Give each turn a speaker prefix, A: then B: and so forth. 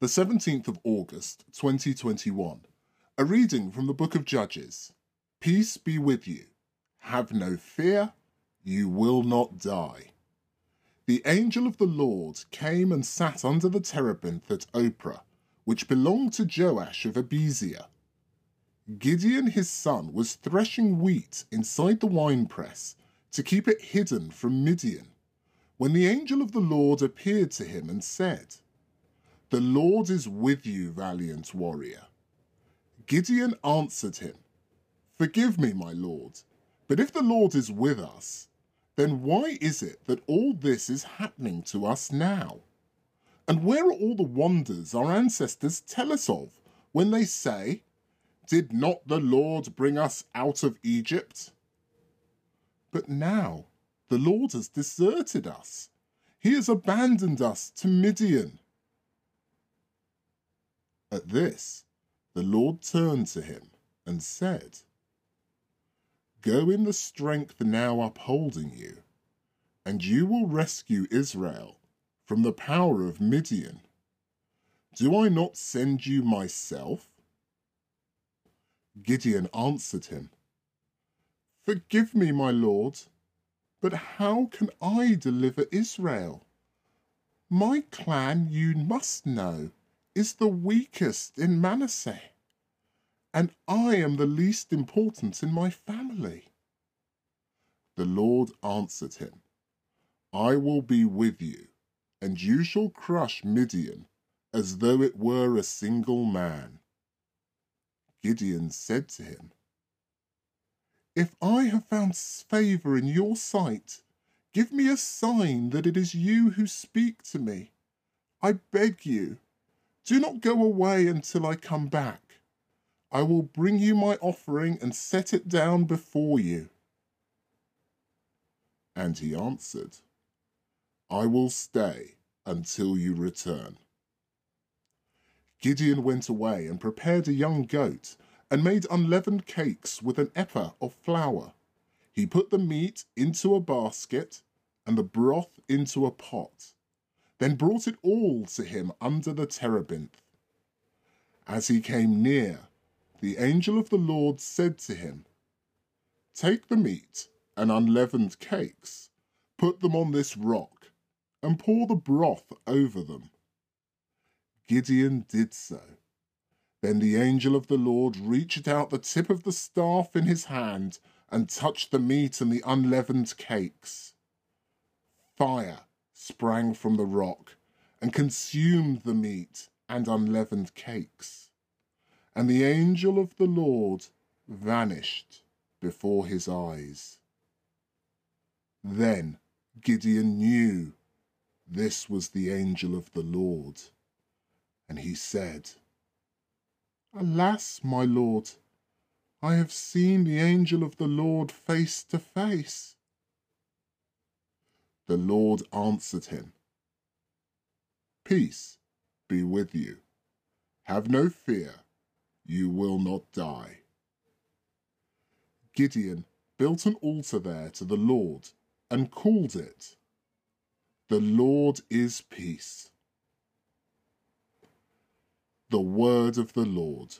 A: the 17th of August, 2021. A reading from the book of Judges. Peace be with you. Have no fear, you will not die. The angel of the Lord came and sat under the terebinth at Ophrah, which belonged to Joash of Abiezer. Gideon his son was threshing wheat inside the winepress to keep it hidden from Midian, when the angel of the Lord appeared to him and said, the Lord is with you, valiant warrior. Gideon answered him, Forgive me, my Lord, but if the Lord is with us, then why is it that all this is happening to us now? And where are all the wonders our ancestors tell us of when they say, Did not the Lord bring us out of Egypt? But now the Lord has deserted us. He has abandoned us to Midian. At this, the Lord turned to him and said, Go in the strength now upholding you, and you will rescue Israel from the power of Midian. Do I not send you myself? Gideon answered him, Forgive me, my lord, but how can I deliver Israel? My clan, you must know, is the weakest in Manasseh, and I am the least important in my family. The Lord answered him, I will be with you, and you shall crush Midian as though it were a single man. Gideon said to him, If I have found favour in your sight, give me a sign that it is you who speak to me. I beg you. Do not go away until I come back. I will bring you my offering and set it down before you. And he answered, I will stay until you return. Gideon went away and prepared a young goat and made unleavened cakes with an ephah of flour. He put the meat into a basket and the broth into a pot then brought it all to him under the terebinth. As he came near, the angel of the Lord said to him, Take the meat and unleavened cakes, put them on this rock, and pour the broth over them. Gideon did so. Then the angel of the Lord reached out the tip of the staff in his hand and touched the meat and the unleavened cakes. Fire sprang from the rock and consumed the meat and unleavened cakes. And the angel of the Lord vanished before his eyes. Then Gideon knew this was the angel of the Lord. And he said, Alas, my Lord, I have seen the angel of the Lord face to face. The Lord answered him, Peace be with you. Have no fear, you will not die. Gideon built an altar there to the Lord and called it, The Lord is Peace. The Word of the Lord.